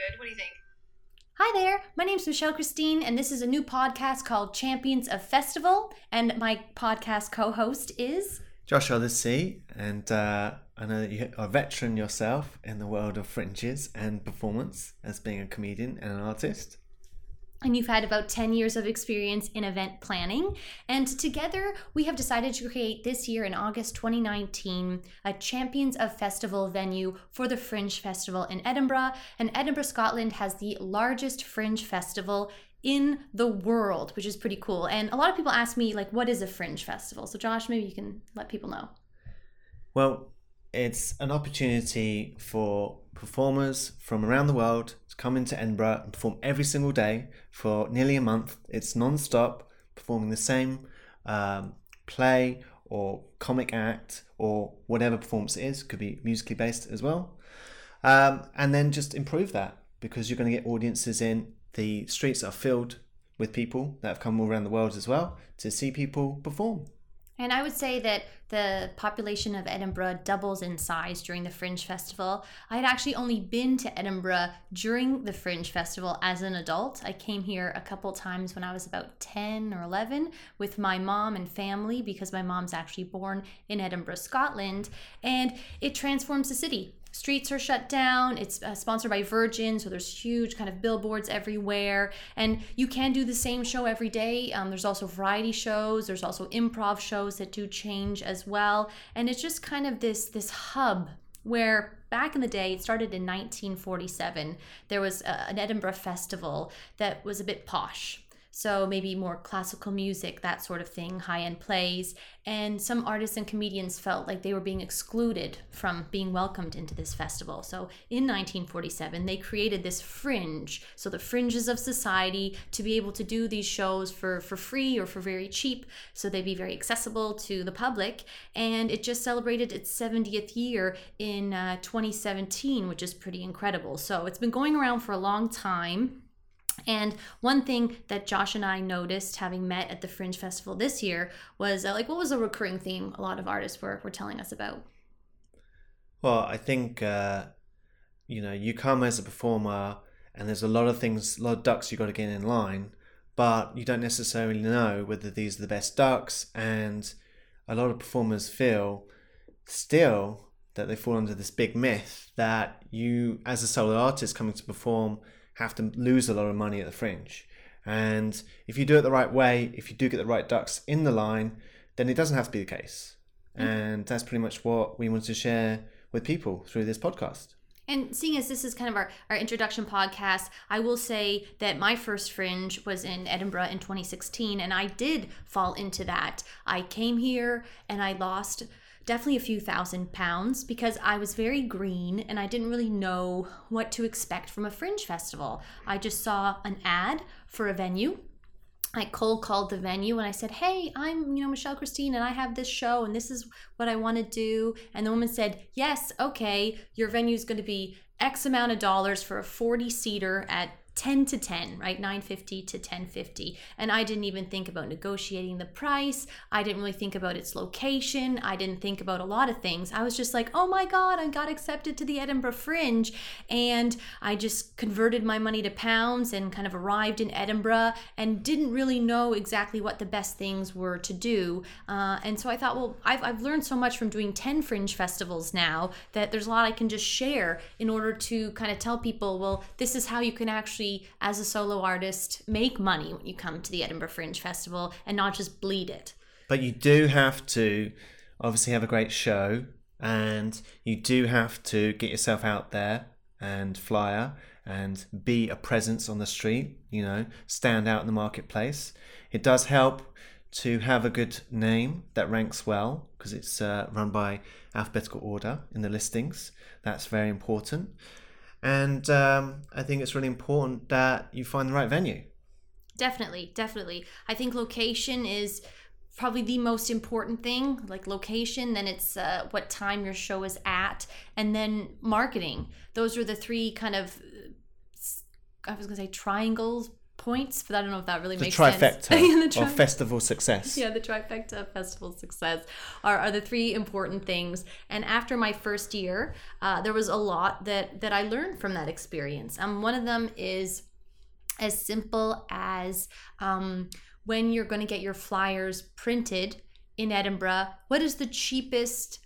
good. What do you think? Hi there, my name's Michelle Christine, and this is a new podcast called Champions of Festival. And my podcast co host is Josh Odyssey, and uh, I know that you are a veteran yourself in the world of fringes and performance as being a comedian and an artist and you've had about 10 years of experience in event planning. And together, we have decided to create this year in August 2019 a Champions of Festival venue for the Fringe Festival in Edinburgh. And Edinburgh, Scotland has the largest Fringe Festival in the world, which is pretty cool. And a lot of people ask me, like, what is a Fringe Festival? So, Josh, maybe you can let people know. Well, it's an opportunity for performers from around the world to come into Edinburgh and perform every single day for nearly a month. It's non stop, performing the same um, play or comic act or whatever performance it is, could be musically based as well. Um, and then just improve that because you're going to get audiences in. The streets are filled with people that have come all around the world as well to see people perform. And I would say that the population of Edinburgh doubles in size during the Fringe Festival. I had actually only been to Edinburgh during the Fringe Festival as an adult. I came here a couple times when I was about 10 or 11 with my mom and family because my mom's actually born in Edinburgh, Scotland. And it transforms the city streets are shut down. It's uh, sponsored by Virgin, so there's huge kind of billboards everywhere. And you can do the same show every day. Um, there's also variety shows. There's also improv shows that do change as well. And it's just kind of this this hub where back in the day it started in 1947 there was a, an edinburgh festival that was a bit posh so maybe more classical music, that sort of thing, high end plays. And some artists and comedians felt like they were being excluded from being welcomed into this festival. So in 1947, they created this fringe, so the fringes of society, to be able to do these shows for, for free or for very cheap, so they'd be very accessible to the public. And it just celebrated its 70th year in uh, 2017, which is pretty incredible. So it's been going around for a long time. And one thing that Josh and I noticed having met at the Fringe Festival this year was uh, like, what was a recurring theme a lot of artists were, were telling us about? Well, I think, uh, you know, you come as a performer and there's a lot of things, a lot of ducks you got to get in line, but you don't necessarily know whether these are the best ducks. And a lot of performers feel still that they fall under this big myth that you, as a solo artist coming to perform, have to lose a lot of money at the fringe. And if you do it the right way, if you do get the right ducks in the line, then it doesn't have to be the case. Mm-hmm. And that's pretty much what we want to share with people through this podcast. And seeing as this is kind of our, our introduction podcast, I will say that my first fringe was in Edinburgh in 2016, and I did fall into that. I came here and I lost definitely a few thousand pounds because I was very green and I didn't really know what to expect from a fringe festival. I just saw an ad for a venue. I cold called the venue and I said, Hey, I'm, you know, Michelle Christine and I have this show and this is what I want to do. And the woman said, Yes, okay, your venue is going to be X amount of dollars for a 40 seater at 10 to 10 right? 950 to 1050 and i didn't even think about negotiating the price. I didn't really think about its location. I didn't think about a lot of things. I was just like oh my god i got accepted to the edinburgh fringe. And i just converted my money to pounds and kind of arrived in edinburgh and didn't really know exactly what the best things were to do. Uh, and so i thought well I've, I've learned so much from doing 10 fringe festivals now that there's a lot i can just share in order to kind of tell people well this is how you can actually as a solo artist, make money when you come to the Edinburgh Fringe Festival and not just bleed it. But you do have to obviously have a great show and you do have to get yourself out there and flyer and be a presence on the street, you know, stand out in the marketplace. It does help to have a good name that ranks well because it's uh, run by alphabetical order in the listings. That's very important. And um, I think it's really important that you find the right venue. Definitely, definitely. I think location is probably the most important thing like location then it's uh, what time your show is at and then marketing those are the three kind of i was going to say triangles points, but I don't know if that really The makes trifecta sense. The of tri- festival success. yeah, the trifecta of festival success are, are the three important things. And after my first year, uh, there was a lot that that I learned from that experience. Um, one of them is as simple as um, when you're going to get your flyers printed in Edinburgh, what is the cheapest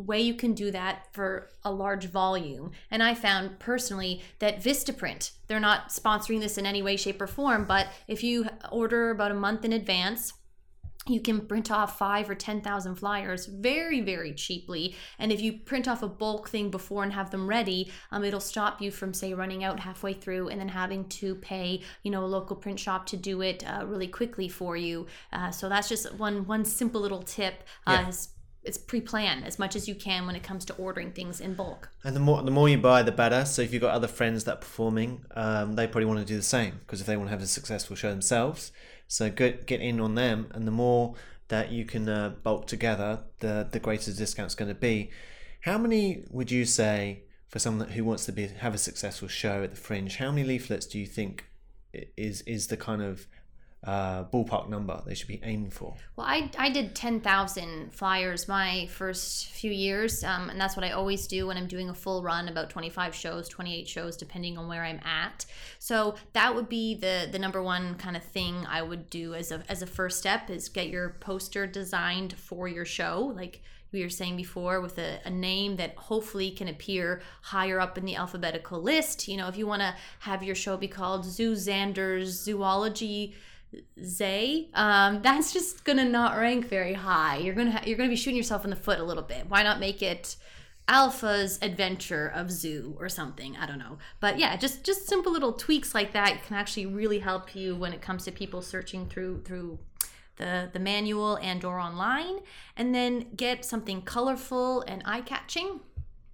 way you can do that for a large volume. And I found personally that Vistaprint, they're not sponsoring this in any way, shape, or form, but if you order about a month in advance, you can print off five or 10,000 flyers very, very cheaply. And if you print off a bulk thing before and have them ready, um, it'll stop you from, say, running out halfway through and then having to pay, you know, a local print shop to do it uh, really quickly for you. Uh, so that's just one one simple little tip. Uh, Yeah. It's pre-plan as much as you can when it comes to ordering things in bulk. And the more the more you buy, the better. So if you've got other friends that are performing, um, they probably want to do the same because if they want to have a successful show themselves, so get get in on them. And the more that you can uh, bulk together, the the greater the discount's going to be. How many would you say for someone who wants to be have a successful show at the Fringe? How many leaflets do you think is is the kind of uh, ballpark number they should be aiming for? Well, I, I did 10,000 flyers my first few years, um, and that's what I always do when I'm doing a full run, about 25 shows, 28 shows, depending on where I'm at. So that would be the the number one kind of thing I would do as a, as a first step is get your poster designed for your show, like we were saying before, with a, a name that hopefully can appear higher up in the alphabetical list. You know, if you want to have your show be called Zoo Xander's Zoology Zay, um, that's just gonna not rank very high. You're gonna ha- you're gonna be shooting yourself in the foot a little bit. Why not make it Alpha's Adventure of Zoo or something? I don't know, but yeah, just just simple little tweaks like that can actually really help you when it comes to people searching through through the the manual and or online, and then get something colorful and eye catching.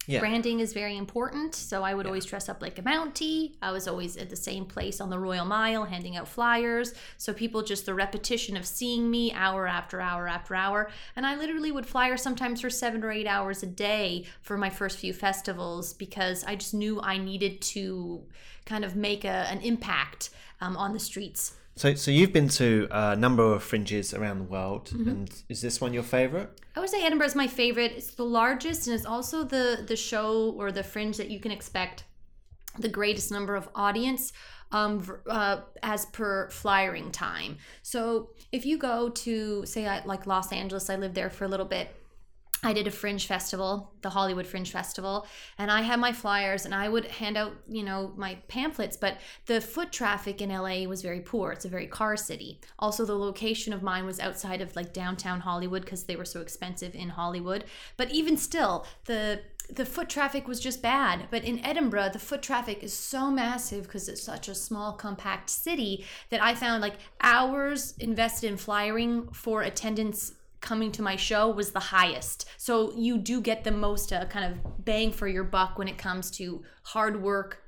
Yeah. Branding is very important. So I would always dress up like a Mountie. I was always at the same place on the Royal Mile handing out flyers. So people just the repetition of seeing me hour after hour after hour. And I literally would flyer sometimes for seven or eight hours a day for my first few festivals because I just knew I needed to kind of make a, an impact um, on the streets. So so you've been to a number of fringes around the world, and is this one your favorite? I would say Edinburgh is my favorite. It's the largest and it's also the the show or the fringe that you can expect the greatest number of audience um, uh, as per flyering time. So if you go to say like Los Angeles, I lived there for a little bit. I did a fringe festival, the Hollywood Fringe Festival, and I had my flyers and I would hand out, you know, my pamphlets, but the foot traffic in LA was very poor. It's a very car city. Also, the location of mine was outside of like downtown Hollywood because they were so expensive in Hollywood. But even still, the the foot traffic was just bad. But in Edinburgh, the foot traffic is so massive because it's such a small, compact city that I found like hours invested in flyering for attendance coming to my show was the highest. So you do get the most uh, kind of bang for your buck when it comes to hard work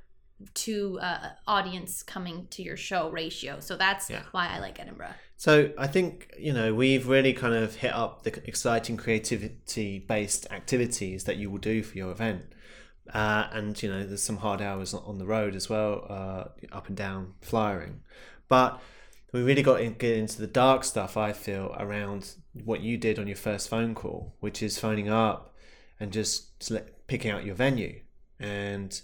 to uh, audience coming to your show ratio. So that's Yeah. why I like Edinburgh. So I think you know we've really kind of hit up the exciting creativity based activities that you will do for your event, uh, and you know there's some hard hours on the road as well, uh, up and down flying but we really got to get into the dark stuff. I feel around what you did on your first phone call, which is phoning up and just picking out your venue, and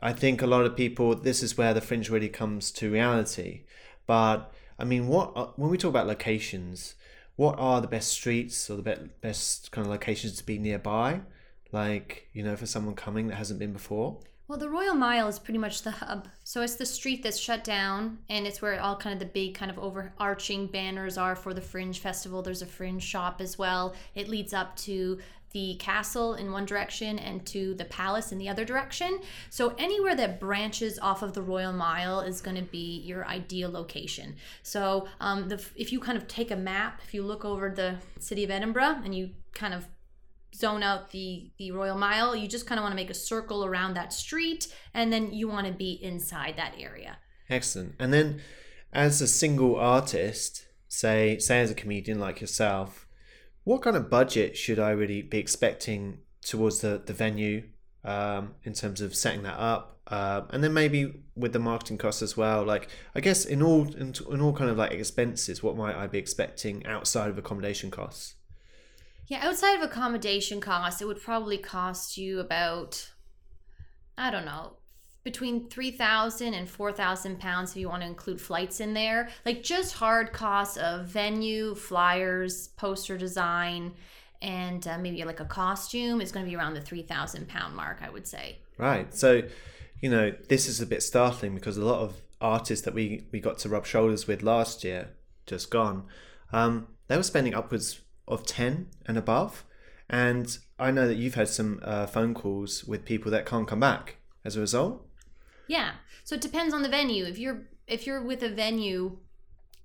I think a lot of people this is where the fringe really comes to reality, but I mean, what when we talk about locations, what are the best streets or the be- best kind of locations to be nearby? Like, you know, for someone coming that hasn't been before. Well, the Royal Mile is pretty much the hub. So it's the street that's shut down, and it's where all kind of the big, kind of overarching banners are for the Fringe Festival. There's a Fringe shop as well. It leads up to the castle in one direction and to the palace in the other direction. So anywhere that branches off of the Royal Mile is going to be your ideal location. So um, the, if you kind of take a map, if you look over the city of Edinburgh and you kind of zone out the the royal mile you just kind of want to make a circle around that street and then you want to be inside that area Excellent. And then, as a single artist, say say as a comedian like yourself, what kind of budget should I really be expecting towards the the venue? um, in terms of setting that up, uh, and then maybe with the marketing costs as well. Like I guess in all in, in all kind of like expenses, what might I be expecting outside of accommodation costs? Yeah, outside of accommodation costs, it would probably cost you about, I don't know, between 3,000 and 4,000 pounds if you want to include flights in there. Like just hard costs of venue, flyers, poster design, and uh, maybe like a costume is going to be around the 3,000 pound mark, I would say. Right. So, you know, this is a bit startling because a lot of artists that we, we got to rub shoulders with last year, just gone, um, they were spending upwards of 10 and above. And I know that you've had some uh, phone calls with people that can't come back as a result. Yeah. So it depends on the venue. If you're if you're with a venue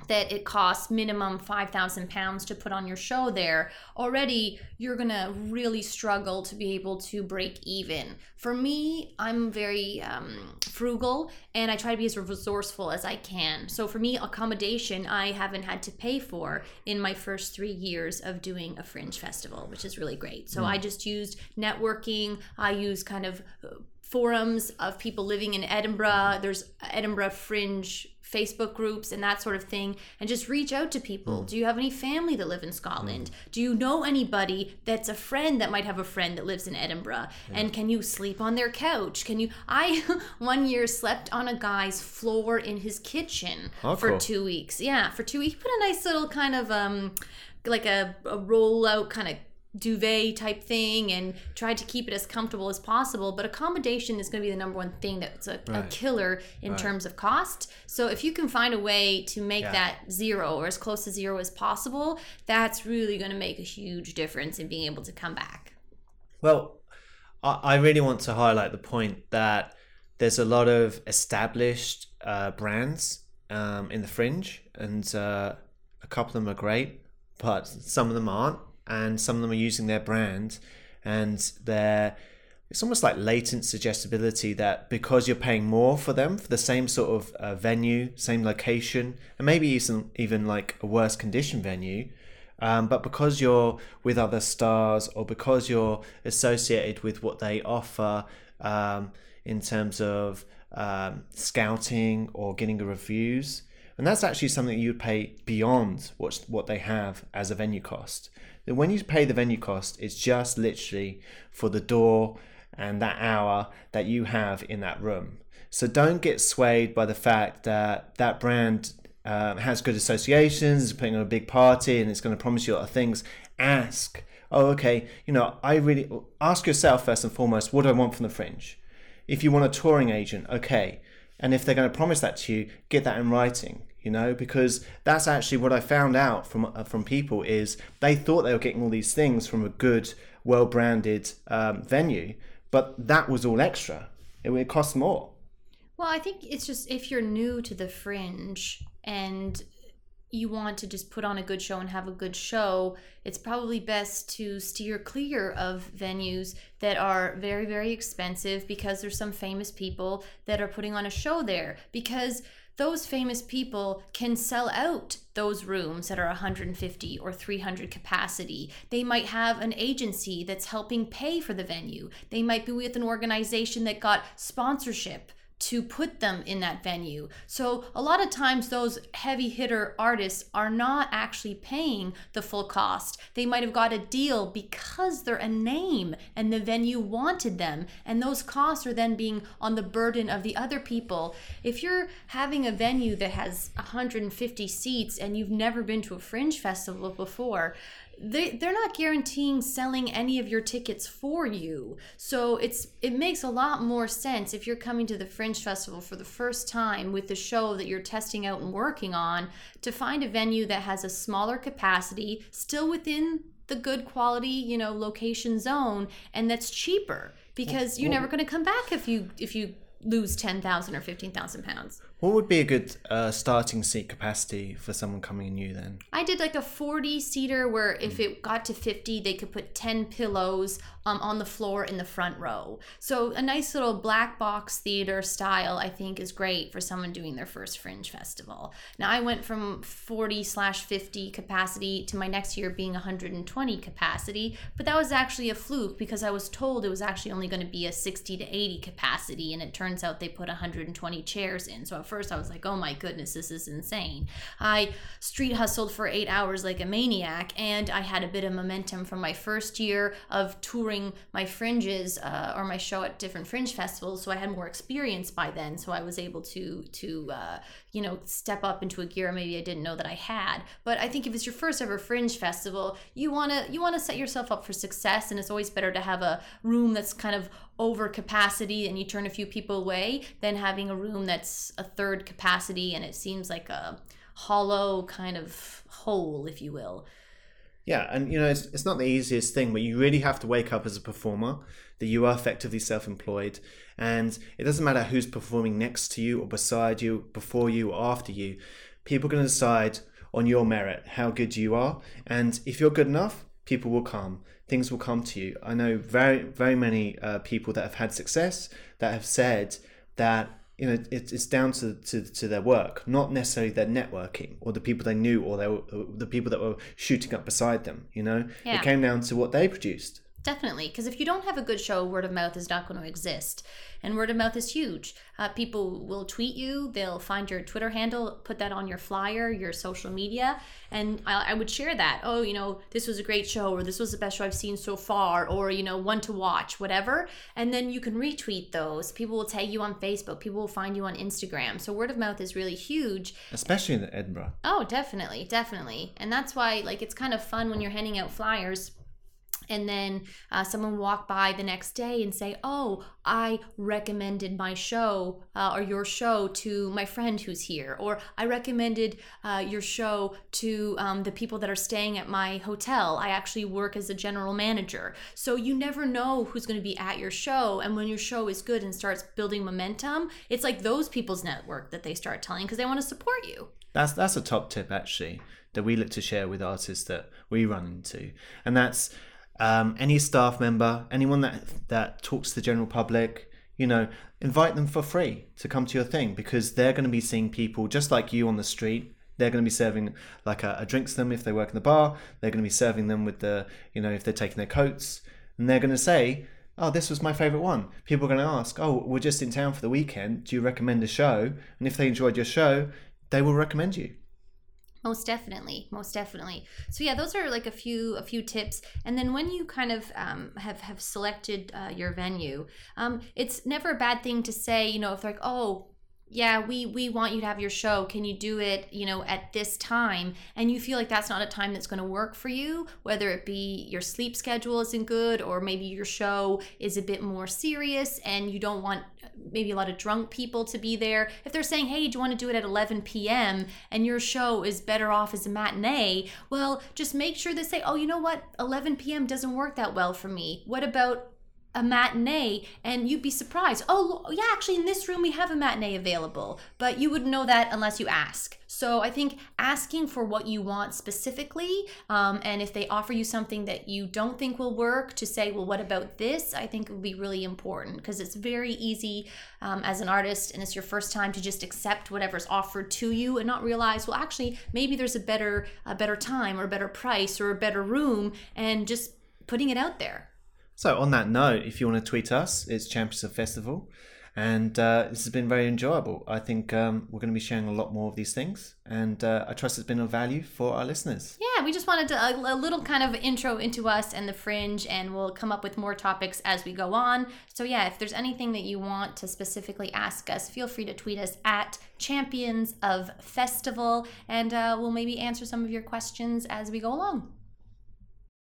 that it costs minimum 5000 pounds to put on your show there already you're gonna really struggle to be able to break even. For me i'm very um, frugal and i try to be as resourceful as i can. So for me accommodation i haven't had to pay for in my first three years of doing a fringe festival which is really great. So mm. i just used networking. I use kind of uh, forums of people living in edinburgh. There's edinburgh fringe Facebook groups and that sort of thing, and just reach out to people. Mm. Do you have any family that live in Scotland? Mm. Do you know anybody that's a friend that might have a friend that lives in Edinburgh? Yeah. And can you sleep on their couch? Can you? I one year slept on a guy's floor in his kitchen oh, for cool. two weeks. Yeah, for two weeks. He put a nice little kind of um, like a, a roll out kind of duvet type thing and tried to keep it as comfortable as possible. But accommodation is going to be the number one thing that's a, right. a killer in right. terms of cost. So if you can find a way to make yeah. that zero or as close to zero as possible, that's really going to make a huge difference in being able to come back. Well, I really want to highlight the point that there's a lot of established uh, brands um, in the fringe, and uh, a couple of them are great, but some of them aren't and some of them are using their brand and their it's almost like latent suggestibility that because you're paying more for them for the same sort of uh, venue, same location, and maybe even even like a worse condition venue, um, but because you're with other stars or because you're associated with what they offer um, in terms of um, scouting or getting reviews, and that's actually something you'd pay beyond what what they have as a venue cost that when you pay the venue cost, it's just literally for the door and that hour that you have in that room. So don't get swayed by the fact that that brand um, has good associations, is putting on a big party, and it's going to promise you a lot of things. Ask, oh, okay, you know, I really ask yourself first and foremost, what do I want from the fringe? If you want a touring agent, okay. And if they're going to promise that to you, get that in writing you know because that's actually what i found out from uh, from people is they thought they were getting all these things from a good well branded um, venue but that was all extra. It, it cost more. Well i think it's just if you're new to the fringe and you want to just put on a good show and have a good show, it's probably best to steer clear of venues that are very, very expensive because there's some famous people that are putting on a show there. Because those famous people can sell out those rooms that are 150 or 300 capacity. They might have an agency that's helping pay for the venue. They might be with an organization that got sponsorship to put them in that venue. So a lot of times those heavy hitter artists are not actually paying the full cost. They might have got a deal because they're a name and the venue wanted them and those costs are then being on the burden of the other people. If you're having a venue that has 150 seats and you've never been to a fringe festival before, they they're not guaranteeing selling any of your tickets for you. So it's it makes a lot more sense if you're coming to the Fringe Festival for the first time with the show that you're testing out and working on to find a venue that has a smaller capacity, still within the good quality, you know, location zone and that's cheaper because you're well, never going to come back if you if you lose 10,000 or 15,000 pounds. What would be a good uh, starting seat capacity for someone coming new then? I did like a 40 seater where if it got to 50, they could put 10 pillows um, on the floor in the front row. So a nice little black box theater style, I think, is great for someone doing their first Fringe Festival. Now I went from 40 slash 50 capacity to my next year being 120 capacity, but that was actually a fluke because I was told it was actually only going to be a 60 to 80 capacity, and it turns out they put 120 chairs in. So at first I was like, oh my goodness, this is insane. I street hustled for eight hours like a maniac, and I had a bit of momentum from my first year of touring my fringes uh, or my show at different fringe festivals so i had more experience by then so i was able to to uh, you know step up into a gear maybe i didn't know that i had but i think if it's your first ever fringe festival you want to you want to set yourself up for success and it's always better to have a room that's kind of over capacity and you turn a few people away than having a room that's a third capacity and it seems like a hollow kind of hole if you will yeah, and you know, it's, it's not the easiest thing, but you really have to wake up as a performer that you are effectively self employed. And it doesn't matter who's performing next to you or beside you, before you or after you. People are going to decide on your merit how good you are. And if you're good enough, people will come. Things will come to you. I know very, very many uh, people that have had success that have said that you know it, it's down to, to, to their work not necessarily their networking or the people they knew or they were, the people that were shooting up beside them you know yeah. it came down to what they produced Definitely, because if you don't have a good show, word of mouth is not going to exist. And word of mouth is huge. Uh, people will tweet you, they'll find your Twitter handle, put that on your flyer, your social media, and I, I, would share that. Oh, you know, this was a great show, or this was the best show I've seen so far, or, you know, one to watch, whatever. And then you can retweet those. People will tag you on Facebook, people will find you on Instagram. So word of mouth is really huge. Especially in Edinburgh. Oh, definitely, definitely. And that's why, like, it's kind of fun when you're handing out flyers and then uh, someone walk by the next day and say oh i recommended my show uh, or your show to my friend who's here or i recommended uh, your show to um, the people that are staying at my hotel. I actually work as a general manager. So you never know who's going to be at your show and when your show is good and starts building momentum it's like those people's network that they start telling because they want to support you. That's that's a top tip actually that we look to share with artists that we run into. And that's um, any staff member, anyone that that talks to the general public, you know, invite them for free to come to your thing because they're going to be seeing people just like you on the street. They're going to be serving like a, a drink to them if they work in the bar. They're going to be serving them with the, you know, if they're taking their coats, and they're going to say, "Oh, this was my favorite one." People are going to ask, "Oh, we're just in town for the weekend. Do you recommend a show?" And if they enjoyed your show, they will recommend you. Most definitely, most definitely. So yeah, those are like a few a few tips. And then when you kind of um, have have selected uh, your venue, um, it's never a bad thing to say, you know, if they're like, oh, yeah we we want you to have your show. Can you do it you know at this time? And you feel like that's not a time that's going to work for you whether it be your sleep schedule isn't good or maybe your show is a bit more serious and you don't want uh, maybe a lot of drunk people to be there. If they're saying hey do you want to do it at 11 p.m and your show is better off as a matinee? Well just make sure they say oh you know what? 11 p.m doesn't work that well for me. What about a matinee and you'd be surprised. Oh, yeah, actually, in this room we have a matinee available, but you wouldn't know that unless you ask. So I think asking for what you want specifically, um, and if they offer you something that you don't think will work, to say, well, what about this? I think it would be really important because it's very easy um, as an artist and it's your first time to just accept whatever's offered to you and not realize, well, actually, maybe there's a better, a better time or a better price or a better room, and just putting it out there. So, on that note, if you want to tweet us, it's Champions of Festival. And uh, this has been very enjoyable. I think um, we're going to be sharing a lot more of these things. And uh, I trust it's been of value for our listeners. Yeah, we just wanted to, a, a, little kind of intro into us and the fringe, and we'll come up with more topics as we go on. So, yeah, if there's anything that you want to specifically ask us, feel free to tweet us at Champions of Festival, and uh, we'll maybe answer some of your questions as we go along.